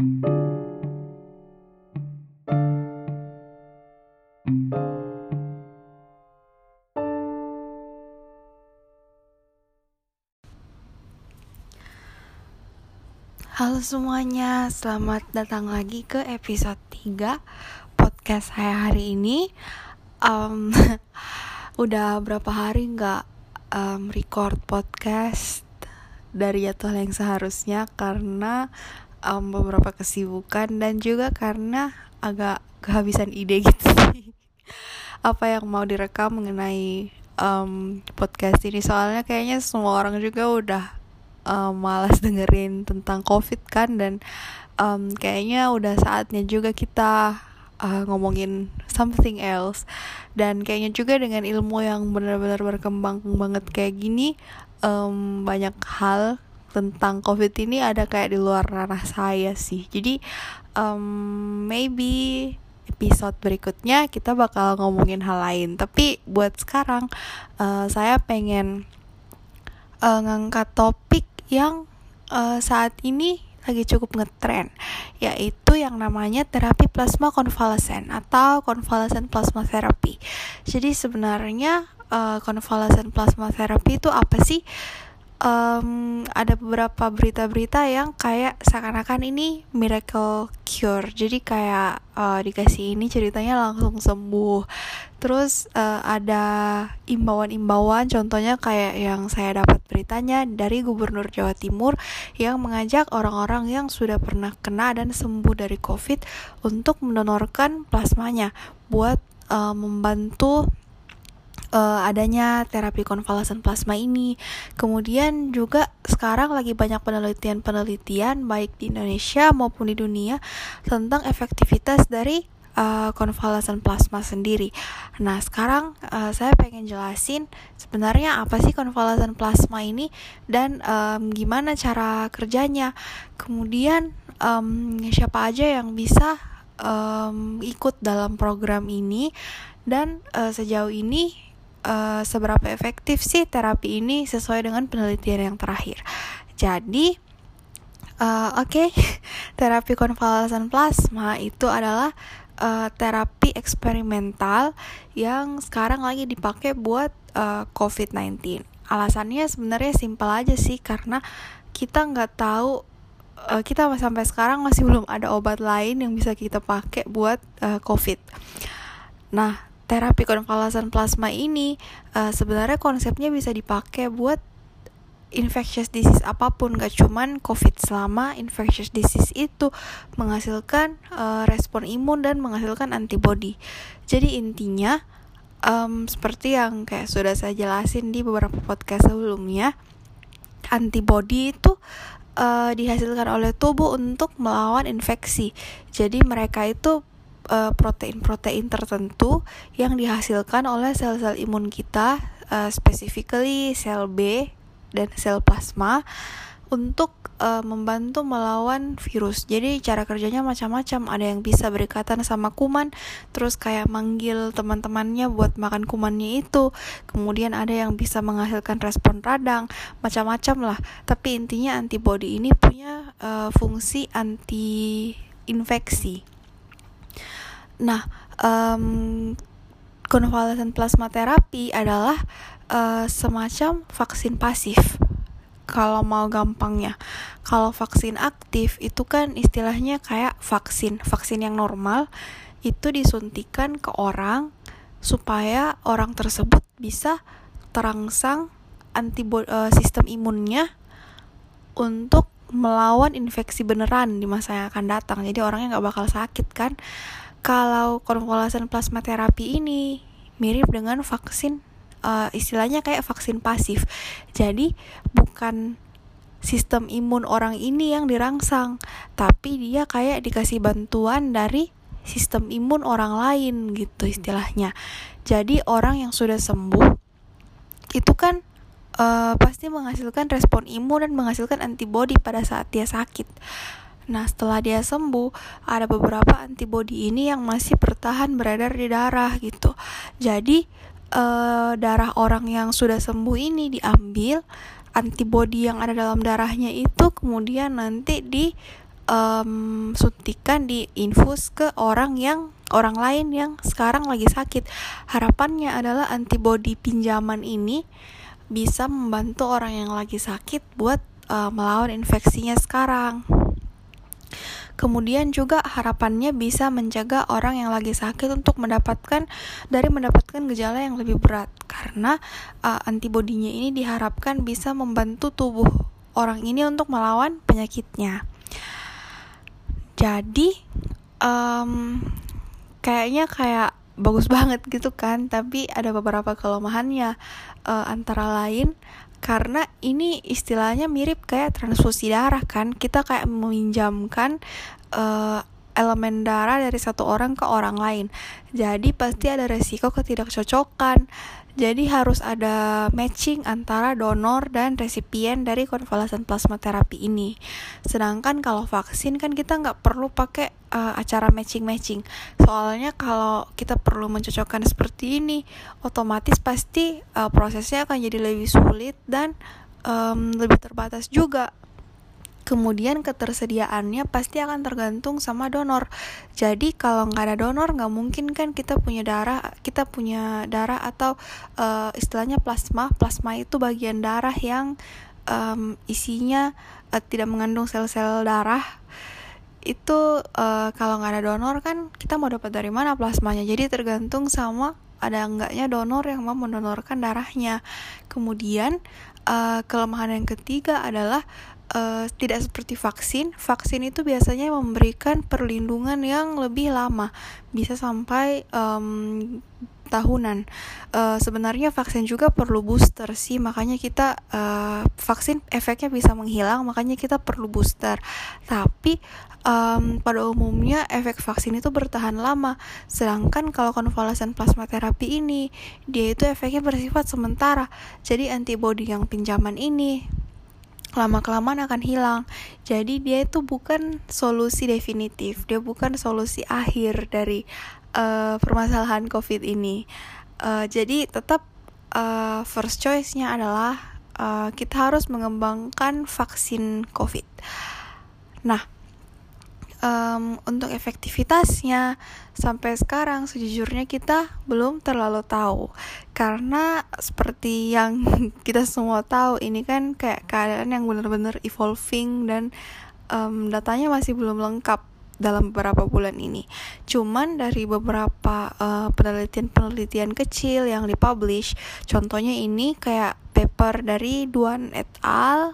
Halo semuanya, selamat datang lagi ke episode 3 podcast saya hari ini. Um, Udah berapa hari nggak um, record podcast? Dari jadwal yang seharusnya Karena um, beberapa kesibukan dan juga karena agak kehabisan ide gitu sih. Apa yang mau direkam mengenai um, podcast ini? Soalnya kayaknya semua orang juga udah um, malas dengerin tentang covid kan dan um, kayaknya udah saatnya juga kita uh, ngomongin something else. Dan kayaknya juga dengan ilmu yang benar-benar berkembang banget kayak gini um, banyak hal tentang covid ini ada kayak di luar ranah saya sih jadi um, maybe episode berikutnya kita bakal ngomongin hal lain tapi buat sekarang uh, saya pengen uh, ngangkat topik yang uh, saat ini lagi cukup ngetren yaitu yang namanya terapi plasma konvalesen atau konvalesen plasma therapy. Jadi sebenarnya uh, plasma therapy itu apa sih? Um, ada beberapa berita-berita yang kayak seakan-akan ini miracle cure. Jadi kayak uh, dikasih ini ceritanya langsung sembuh. Terus uh, ada imbauan-imbauan contohnya kayak yang saya dapat beritanya dari gubernur Jawa Timur yang mengajak orang-orang yang sudah pernah kena dan sembuh dari covid untuk mendonorkan plasmanya buat uh, membantu uh, adanya terapi konvalesen plasma ini. Kemudian juga sekarang lagi banyak penelitian-penelitian baik di Indonesia maupun di dunia tentang efektivitas dari uh, konvalesen plasma sendiri. Nah, sekarang uh, saya pengen jelasin sebenarnya apa sih konvalesen plasma ini dan um, gimana cara kerjanya. Kemudian um, siapa aja yang bisa um, ikut dalam program ini dan uh, sejauh ini uh, seberapa efektif sih terapi ini sesuai dengan penelitian yang terakhir. Jadi, uh, oke, okay. terapi konvalesen plasma itu adalah uh, terapi eksperimental yang sekarang lagi dipakai buat uh, COVID-19. Alasannya sebenarnya simpel aja sih karena kita nggak tahu kita sampai sekarang masih belum ada obat lain yang bisa kita pakai buat uh, COVID. Nah, terapi konvalesen plasma ini uh, sebenarnya konsepnya bisa dipakai buat infectious disease apa pun gak cuman covid selama infectious disease itu menghasilkan uh, respon imun dan menghasilkan antibody. Jadi intinya um, seperti yang kayak sudah saya jelasin di beberapa podcast sebelumnya antibody itu uh, dihasilkan oleh tubuh untuk melawan infeksi. Jadi mereka itu uh, protein-protein tertentu yang dihasilkan oleh sel-sel imun kita, uh, specifically sel B dan sel plasma untuk uh, membantu melawan virus. Jadi cara kerjanya macam-macam. Ada yang bisa berikatan sama kuman, terus kayak manggil teman-temannya buat makan kumannya itu. Kemudian ada yang bisa menghasilkan respon radang, macam-macam lah. Tapi intinya antibody ini punya uh, fungsi anti infeksi. Nah, um, konvalesen plasma terapi adalah uh, semacam vaksin pasif. Kalau mau gampangnya, kalau vaksin aktif itu kan istilahnya kayak vaksin, vaksin yang normal itu disuntikan ke orang supaya orang tersebut bisa terangsang antibody uh, sistem imunnya untuk melawan infeksi beneran di masa yang akan datang. Jadi orangnya nggak bakal sakit kan kalau konvalesen plasma terapi ini mirip dengan vaksin uh, istilahnya kayak vaksin pasif. Jadi bukan sistem imun orang ini yang dirangsang, tapi dia kayak dikasih bantuan dari sistem imun orang lain gitu istilahnya. Jadi orang yang sudah sembuh itu kan uh, pasti menghasilkan respon imun dan menghasilkan antibodi pada saat dia sakit. Nah, setelah dia sembuh, ada beberapa antibodi ini yang masih bertahan beredar di darah gitu. Jadi, e, darah orang yang sudah sembuh ini diambil, antibodi yang ada dalam darahnya itu kemudian nanti di um, suntikan di infus ke orang yang orang lain yang sekarang lagi sakit. Harapannya adalah antibodi pinjaman ini bisa membantu orang yang lagi sakit buat uh, melawan infeksinya sekarang. Kemudian juga harapannya bisa menjaga orang yang lagi sakit untuk mendapatkan dari mendapatkan gejala yang lebih berat karena uh, antibodinya ini diharapkan bisa membantu tubuh orang ini untuk melawan penyakitnya. Jadi um, kayaknya kayak bagus banget gitu kan, tapi ada beberapa kelemahannya uh, antara lain karena ini istilahnya mirip kayak transfusi darah kan. Kita kayak meminjamkan uh, elemen darah dari satu orang ke orang lain. Jadi pasti ada resiko ketidakcocokan jadi harus ada matching antara donor dan resipien dari konvalesen plasma terapi ini. Sedangkan kalau vaksin kan kita nggak perlu pakai uh, acara matching-matching. Soalnya kalau kita perlu mencocokkan seperti ini, otomatis pasti uh, prosesnya akan jadi lebih sulit dan um, lebih terbatas juga kemudian ketersediaannya pasti akan tergantung sama donor. Jadi kalau nggak ada donor nggak mungkin kan kita punya darah, kita punya darah atau uh, istilahnya plasma. Plasma itu bagian darah yang um, isinya uh, tidak mengandung sel-sel darah. Itu uh, kalau nggak ada donor kan kita mau dapat dari mana plasmanya. Jadi tergantung sama ada enggaknya donor yang mau mendonorkan darahnya. Kemudian uh, kelemahan yang ketiga adalah uh, tidak seperti vaksin. Vaksin itu biasanya memberikan perlindungan yang lebih lama, bisa sampai um, tahunan. Uh, sebenarnya vaksin juga perlu booster sih, makanya kita uh, vaksin efeknya bisa menghilang, makanya kita perlu booster. Tapi um, pada umumnya efek vaksin itu bertahan lama, sedangkan kalau konvalesen plasma terapi ini dia itu efeknya bersifat sementara. Jadi antibodi yang pinjaman ini lama kelamaan akan hilang. Jadi dia itu bukan solusi definitif, dia bukan solusi akhir dari uh, permasalahan COVID ini. Uh, jadi tetap uh, first choice-nya adalah uh, kita harus mengembangkan vaksin COVID. Nah, um, untuk efektivitasnya sampai sekarang sejujurnya kita belum terlalu tahu karena seperti yang kita semua tahu ini kan kayak keadaan yang benar-benar evolving dan um, datanya masih belum lengkap dalam beberapa bulan ini. Cuman dari beberapa penelitian-penelitian uh, kecil yang dipublish, contohnya ini kayak paper dari Duan et al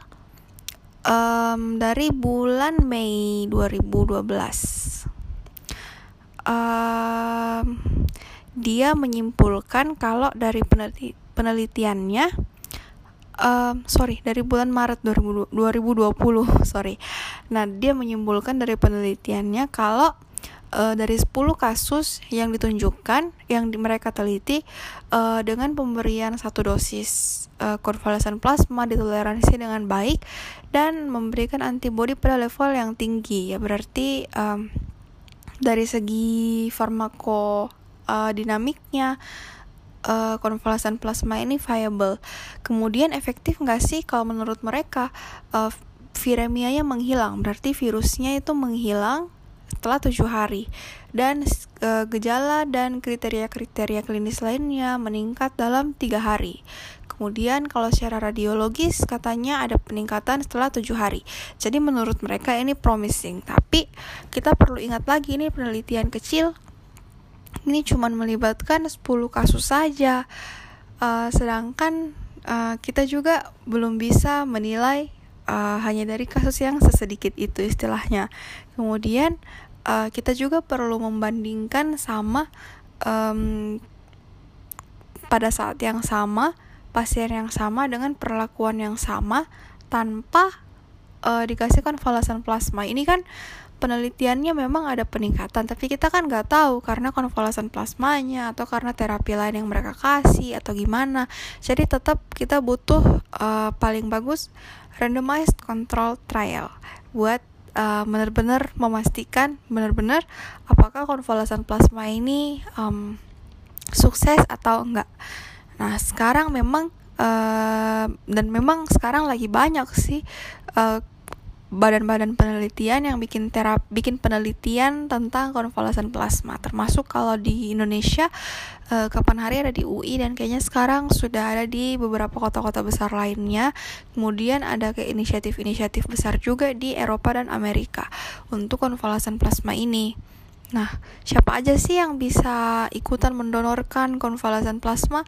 um, dari bulan Mei 2012 um, dia menyimpulkan kalau dari peneliti penelitiannya um, sorry dari bulan Maret 2020 sorry. Nah dia menyimpulkan dari penelitiannya kalau uh, dari 10 kasus yang ditunjukkan yang di, mereka teliti uh, dengan pemberian satu dosis uh, plasma ditoleransi dengan baik dan memberikan antibodi pada level yang tinggi. Ya berarti um, dari segi farmako uh, dinamiknya uh, plasma ini viable. Kemudian efektif nggak sih kalau menurut mereka? Uh, viremianya menghilang. Berarti virusnya itu menghilang setelah tujuh hari dan e, gejala dan kriteria-kriteria klinis lainnya meningkat dalam tiga hari. Kemudian kalau secara radiologis katanya ada peningkatan setelah tujuh hari. Jadi menurut mereka ini promising. Tapi kita perlu ingat lagi ini penelitian kecil. Ini cuma melibatkan 10 kasus saja. Uh, sedangkan uh, kita juga belum bisa menilai uh, hanya dari kasus yang sesedikit itu istilahnya. Kemudian uh, kita juga perlu membandingkan sama um, pada saat yang sama pasien yang sama dengan perlakuan yang sama tanpa uh, dikasih konvalesen plasma. Ini kan penelitiannya memang ada peningkatan, tapi kita kan nggak tahu karena konvalesen plasmanya atau karena terapi lain yang mereka kasih atau gimana. Jadi tetap kita butuh uh, paling bagus randomized control trial buat uh, benar-benar memastikan benar-benar apakah konvalesen plasma ini um, sukses atau enggak. Nah sekarang memang uh, dan memang sekarang lagi banyak sih uh, badan-badan penelitian yang bikin terap bikin penelitian tentang konvalesen plasma. Termasuk kalau di Indonesia uh, kapan hari ada di UI dan kayaknya sekarang sudah ada di beberapa kota-kota besar lainnya. Kemudian ada ke inisiatif-inisiatif besar juga di Eropa dan Amerika untuk konvalesen plasma ini. Nah, siapa aja sih yang bisa ikutan mendonorkan konvalesen plasma?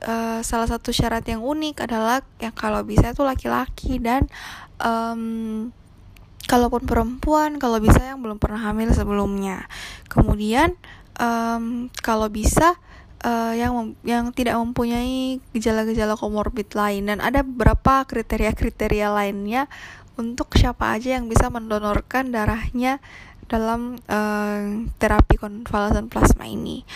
Uh, salah satu syarat yang unik adalah yang kalau bisa itu laki-laki dan um, kalaupun perempuan kalau bisa yang belum pernah hamil sebelumnya kemudian um, kalau bisa uh, yang yang tidak mempunyai gejala-gejala komorbid lain dan ada beberapa kriteria-kriteria lainnya untuk siapa aja yang bisa mendonorkan darahnya dalam uh, terapi konvalesen plasma ini.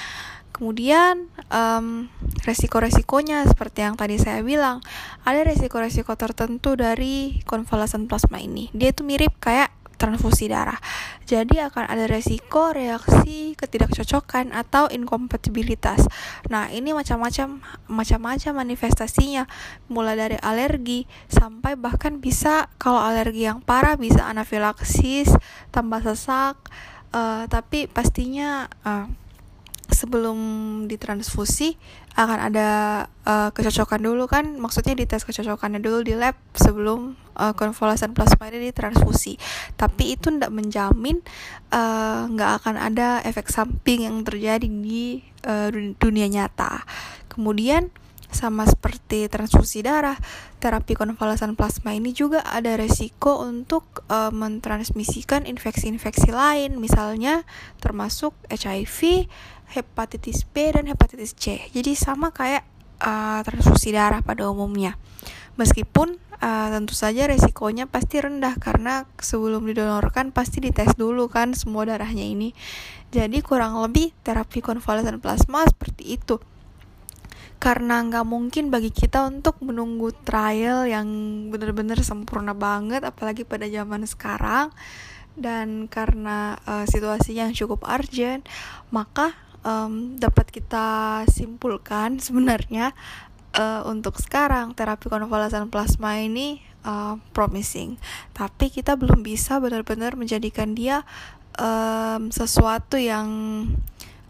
Kemudian um, resiko-resikonya seperti yang tadi saya bilang, ada resiko-resiko tertentu dari konvalesen plasma ini. Dia itu mirip kayak transfusi darah. Jadi akan ada resiko reaksi ketidakcocokan atau inkompatibilitas. Nah, ini macam-macam macam-macam manifestasinya, mulai dari alergi sampai bahkan bisa kalau alergi yang parah bisa anafilaksis, tambah sesak, uh, tapi pastinya uh, sebelum ditransfusi akan ada uh, kecocokan dulu kan? Maksudnya di tes kecocokannya dulu di lab sebelum uh, konvalesen plasma ini ditransfusi. Tapi itu tidak menjamin nggak uh, akan ada efek samping yang terjadi di uh, dunia nyata. Kemudian sama seperti transfusi darah, terapi konvalesen plasma ini juga ada resiko untuk uh, mentransmisikan infeksi-infeksi lain, misalnya termasuk HIV, hepatitis B dan hepatitis C. Jadi sama kayak uh, transfusi darah pada umumnya. Meskipun uh, tentu saja resikonya pasti rendah karena sebelum didonorkan pasti dites dulu kan semua darahnya ini. Jadi kurang lebih terapi konvalesen plasma seperti itu. Karena nggak mungkin bagi kita untuk menunggu trial yang benar-benar sempurna banget, apalagi pada zaman sekarang. Dan karena uh, situasinya yang cukup urgent, maka um, dapat kita simpulkan sebenarnya uh, untuk sekarang terapi konvalesen plasma ini uh, promising. Tapi kita belum bisa benar-benar menjadikan dia um, sesuatu yang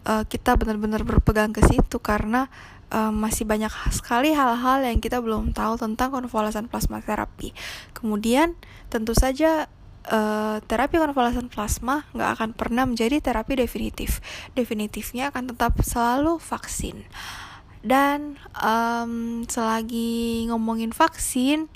uh, kita benar-benar berpegang ke situ karena um, masih banyak sekali hal-hal yang kita belum tahu tentang konvalesen plasma terapi. Kemudian tentu saja uh, terapi konvalesen plasma nggak akan pernah menjadi terapi definitif. Definitifnya akan tetap selalu vaksin. Dan um, selagi ngomongin vaksin,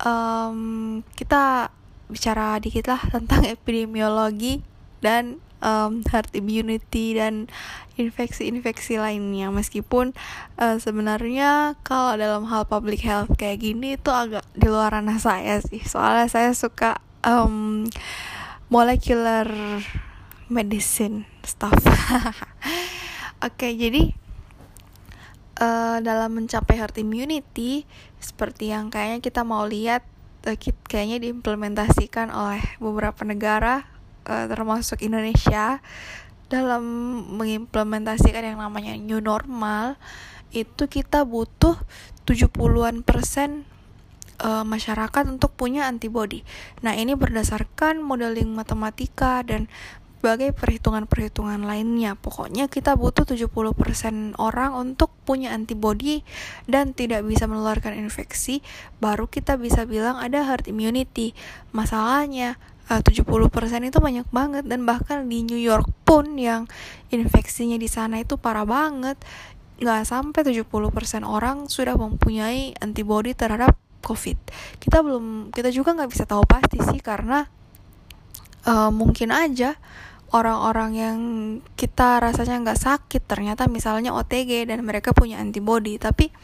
um, kita bicara dikit lah tentang epidemiologi dan um, herd immunity dan infeksi-infeksi lainnya meskipun uh, sebenarnya kalau dalam hal public health kayak gini itu agak di luar ranah saya sih soalnya saya suka um, molecular medicine stuff. Oke, okay, jadi uh, dalam mencapai herd immunity seperti yang kayaknya kita mau lihat uh, kayaknya diimplementasikan oleh beberapa negara uh, termasuk Indonesia dalam mengimplementasikan yang namanya new normal itu kita butuh 70-an persen uh, masyarakat untuk punya antibody. Nah, ini berdasarkan modeling matematika dan berbagai perhitungan-perhitungan lainnya. Pokoknya kita butuh 70% orang untuk punya antibody dan tidak bisa menularkan infeksi, baru kita bisa bilang ada herd immunity. Masalahnya uh, 70% itu banyak banget dan bahkan di New York pun yang infeksinya di sana itu parah banget nggak sampai 70% orang sudah mempunyai antibody terhadap COVID. Kita belum, kita juga nggak bisa tahu pasti sih karena uh, mungkin aja orang-orang yang kita rasanya nggak sakit ternyata misalnya OTG dan mereka punya antibody tapi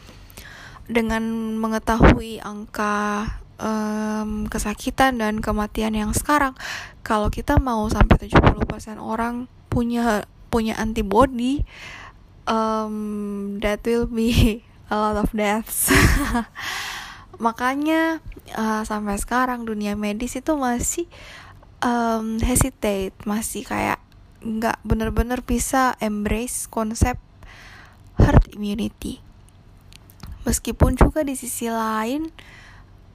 dengan mengetahui angka um, kesakitan dan kematian yang sekarang kalau kita mau sampai 70% orang punya punya antibody um, that will be a lot of deaths makanya uh, sampai sekarang dunia medis itu masih um, hesitate masih kayak nggak bener-bener bisa embrace konsep herd immunity. Meskipun juga di sisi lain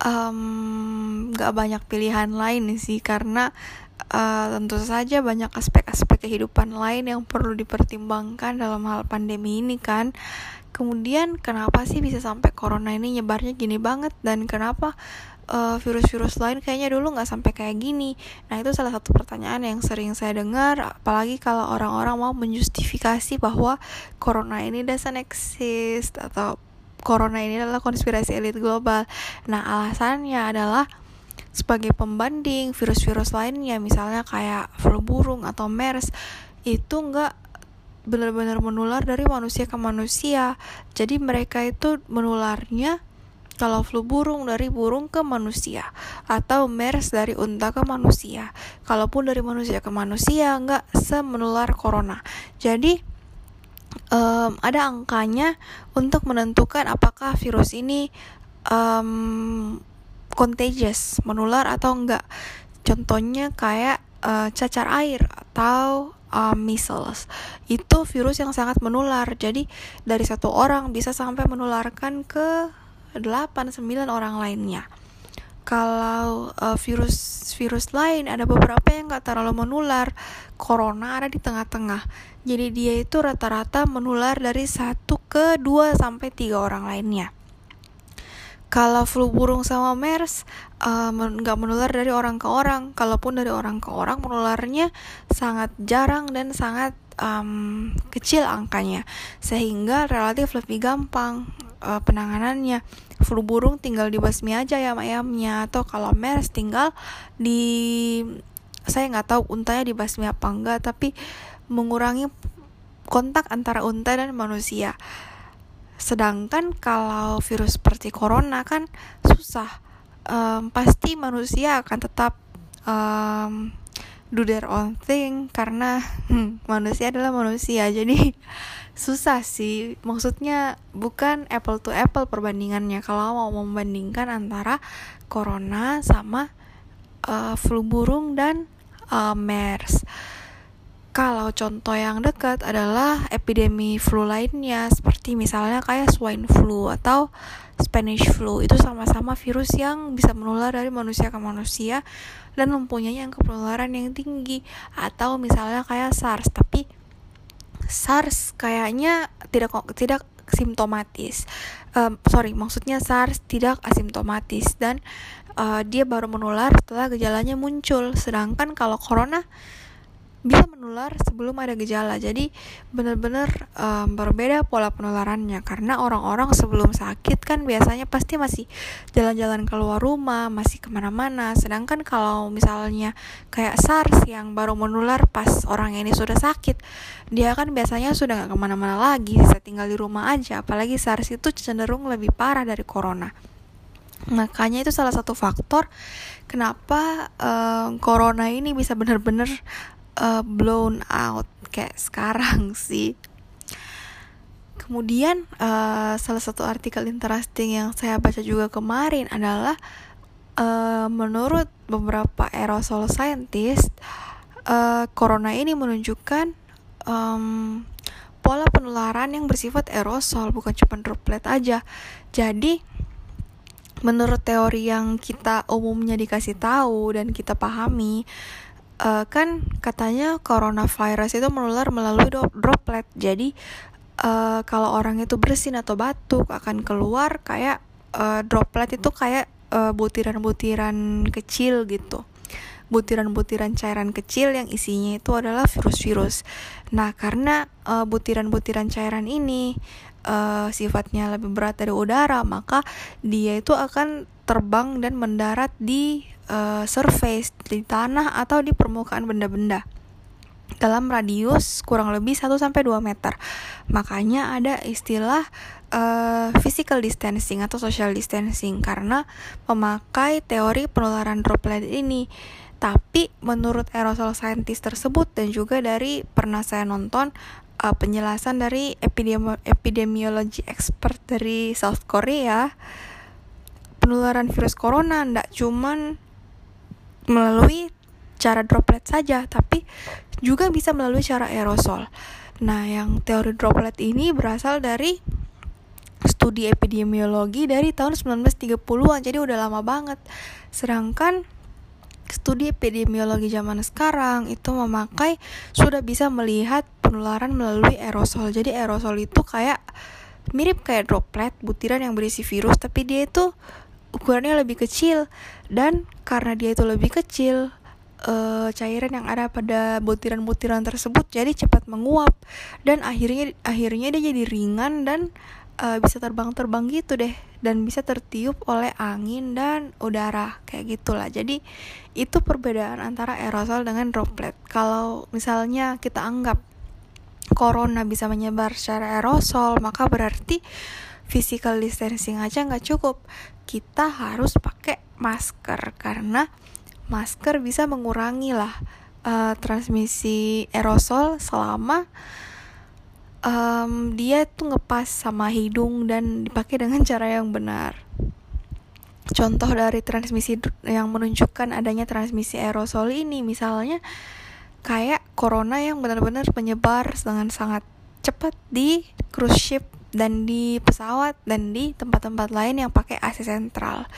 um, gak banyak pilihan lain sih karena uh, tentu saja banyak aspek-aspek kehidupan lain yang perlu dipertimbangkan dalam hal pandemi ini kan kemudian kenapa sih bisa sampai corona ini nyebarnya gini banget dan kenapa eh, virus-virus lain kayaknya dulu nggak sampai kayak gini. Nah itu salah satu pertanyaan yang sering saya dengar, apalagi kalau orang-orang mau menjustifikasi bahwa corona ini doesn't exist atau corona ini adalah konspirasi elit global. Nah alasannya adalah sebagai pembanding virus-virus lainnya misalnya kayak flu burung atau MERS itu nggak benar-benar menular dari manusia ke manusia. Jadi mereka itu menularnya kalau flu burung dari burung ke manusia atau MERS dari unta ke manusia. Kalaupun dari manusia ke manusia nggak semenular corona. Jadi um, ada angkanya untuk menentukan apakah virus ini um, contagious, menular atau enggak. Contohnya kayak uh, cacar air atau uh, measles. Itu virus yang sangat menular. Jadi dari satu orang bisa sampai menularkan ke 8 9 orang lainnya. Kalau uh, virus virus lain ada beberapa yang nggak terlalu menular. Corona ada di tengah-tengah. Jadi dia itu rata-rata menular dari satu ke 2 sampai tiga orang lainnya kalau flu burung sama MERS eh, nggak uh, menular dari orang ke orang. Kalaupun dari orang ke orang menularnya sangat jarang dan sangat um, kecil angkanya. Sehingga relatif lebih gampang uh, penanganannya. Flu burung tinggal dibasmi aja ya ayamnya atau kalau MERS tinggal di saya nggak tahu untanya dibasmi apa enggak tapi mengurangi kontak antara unta dan manusia Sedangkan kalau virus seperti corona kan susah. Um, pasti manusia akan tetap um, do their own thing karena hmm, manusia adalah manusia. Jadi susah sih. Maksudnya bukan apple to apple perbandingannya. Kalau mau membandingkan antara corona sama uh, flu burung dan uh, MERS. Kalau contoh yang dekat adalah epidemi flu lainnya seperti misalnya kayak swine flu atau Spanish flu. Itu sama-sama virus yang bisa menular dari manusia ke manusia dan mempunyai yang penularan yang tinggi. Atau misalnya kayak SARS tapi SARS kayaknya tidak tidak simptomatis um, sorry maksudnya SARS tidak asimptomatis dan uh, dia baru menular setelah gejalanya muncul. Sedangkan kalau corona bisa menular sebelum ada gejala. Jadi benar-benar um, berbeda pola penularannya karena orang-orang sebelum sakit kan biasanya pasti masih jalan-jalan keluar rumah, masih ke mana-mana. Sedangkan kalau misalnya kayak SARS yang baru menular pas orang ini sudah sakit, dia kan biasanya sudah nggak ke mana-mana lagi, bisa tinggal di rumah aja. Apalagi SARS itu cenderung lebih parah dari corona. Makanya itu salah satu faktor kenapa um, corona ini bisa benar-benar uh, blown out kayak sekarang sih. Kemudian uh, salah satu artikel interesting yang saya baca juga kemarin adalah uh, menurut beberapa aerosol scientist uh, corona ini menunjukkan um, pola penularan yang bersifat aerosol bukan cuma droplet aja. Jadi menurut teori yang kita umumnya dikasih tahu dan kita pahami uh, kan katanya coronavirus itu menular melalui droplet. Jadi uh, kalau orang itu bersin atau batuk akan keluar kayak uh, droplet itu kayak butiran-butiran uh, kecil gitu. Butiran-butiran cairan kecil yang isinya itu adalah virus-virus. Nah, karena butiran-butiran cairan ini uh, sifatnya lebih berat dari udara, maka dia itu akan terbang dan mendarat di uh, surface di tanah atau di permukaan benda-benda dalam radius kurang lebih 1 sampai 2 meter. Makanya ada istilah uh, physical distancing atau social distancing karena memakai teori penularan droplet ini. Tapi menurut aerosol scientist tersebut dan juga dari pernah saya nonton uh, penjelasan dari epidemi epidemiologi expert dari South Korea penularan virus corona tidak cuman melalui cara droplet saja, tapi juga bisa melalui cara aerosol. Nah, yang teori droplet ini berasal dari studi epidemiologi dari tahun 1930-an jadi udah lama banget sedangkan studi epidemiologi zaman sekarang itu memakai sudah bisa melihat penularan melalui aerosol jadi aerosol itu kayak mirip kayak droplet butiran yang berisi virus tapi dia itu ukurannya lebih kecil. Dan karena dia itu lebih kecil uh, cairan yang ada pada butiran-butiran tersebut jadi cepat menguap. Dan akhirnya akhirnya dia jadi ringan dan uh, bisa terbang-terbang gitu deh. Dan bisa tertiup oleh angin dan udara kayak gitulah. Jadi itu perbedaan antara aerosol dengan droplet. Kalau misalnya kita anggap corona bisa menyebar secara aerosol maka berarti physical distancing aja nggak cukup kita harus pakai masker karena masker bisa mengurangi lah uh, transmisi aerosol selama um, dia tuh ngepas sama hidung dan dipakai dengan cara yang benar. Contoh dari transmisi yang menunjukkan adanya transmisi aerosol ini misalnya kayak corona yang benar-benar menyebar dengan sangat cepat di cruise ship dan di pesawat dan di tempat-tempat lain yang pakai AC sentral.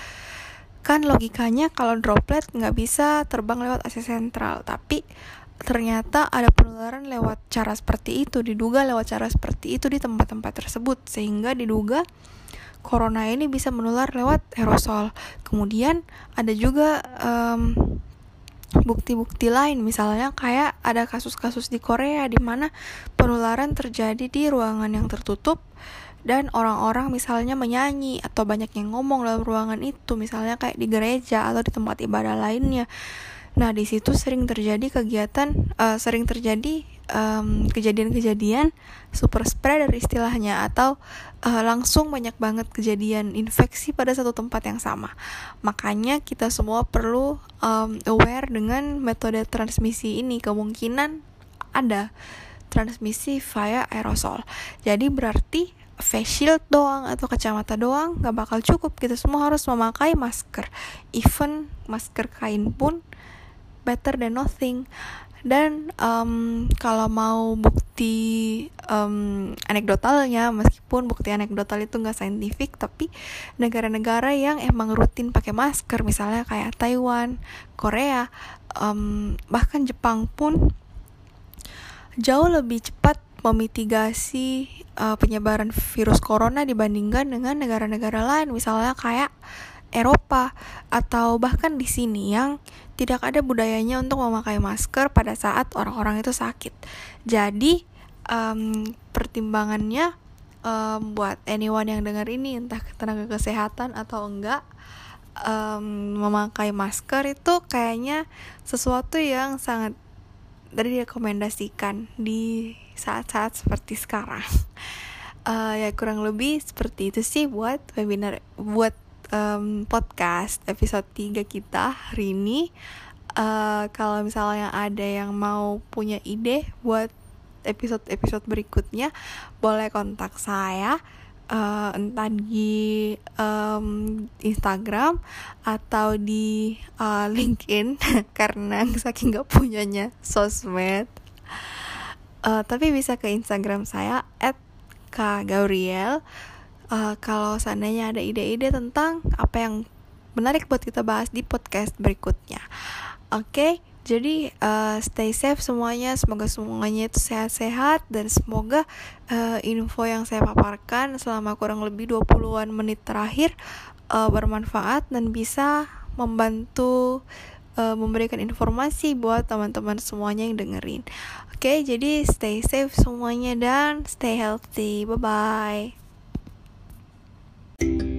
Kan logikanya kalau droplet nggak bisa terbang lewat AC sentral tapi ternyata ada penularan lewat cara seperti itu diduga lewat cara seperti itu di tempat-tempat tersebut sehingga diduga corona ini bisa menular lewat aerosol. Kemudian ada juga um, bukti-bukti lain misalnya kayak ada kasus-kasus di Korea di mana penularan terjadi di ruangan yang tertutup dan orang-orang misalnya menyanyi atau banyak yang ngomong dalam ruangan itu misalnya kayak di gereja atau di tempat ibadah lainnya. Nah di situ sering terjadi kegiatan uh, sering terjadi kejadian kejadian-kejadian super spreader istilahnya atau uh, langsung banyak banget kejadian infeksi pada satu tempat yang sama. Makanya kita semua perlu um, aware dengan metode transmisi ini. Kemungkinan ada transmisi via aerosol. Jadi berarti face shield doang atau kacamata doang gak bakal cukup kita semua harus memakai masker. Even masker kain pun better than nothing. Dan um, kalau mau bukti um, anekdotalnya meskipun bukti anekdotal itu nggak saintifik tapi negara-negara yang emang rutin pakai masker misalnya kayak Taiwan Korea um, bahkan Jepang pun jauh lebih cepat memitigasi uh, penyebaran virus corona dibandingkan dengan negara-negara lain misalnya kayak Eropa atau bahkan di sini yang tidak ada budayanya untuk memakai masker pada saat orang-orang itu sakit. Jadi um, pertimbangannya um, buat anyone yang dengar ini entah tenaga kesehatan atau enggak um, memakai masker itu kayaknya sesuatu yang sangat direkomendasikan di saat-saat seperti sekarang. Uh, ya kurang lebih seperti itu sih buat webinar buat um, podcast episode 3 kita hari ini. Uh, kalau misalnya ada yang mau punya ide buat episode-episode berikutnya boleh kontak saya uh, entah di um, Instagram atau di uh, LinkedIn karena saking gak punyanya sosmed uh, tapi bisa ke Instagram saya at Gauriel uh, kalau seandainya ada ide-ide tentang apa yang menarik buat kita bahas di podcast berikutnya oke okay? Jadi uh, stay safe semuanya, semoga semuanya itu sehat-sehat dan semoga uh, info yang saya paparkan selama kurang lebih 20-an menit terakhir uh, bermanfaat dan bisa membantu uh, memberikan informasi buat teman-teman semuanya yang dengerin. Oke, jadi stay safe semuanya dan stay healthy. Bye bye.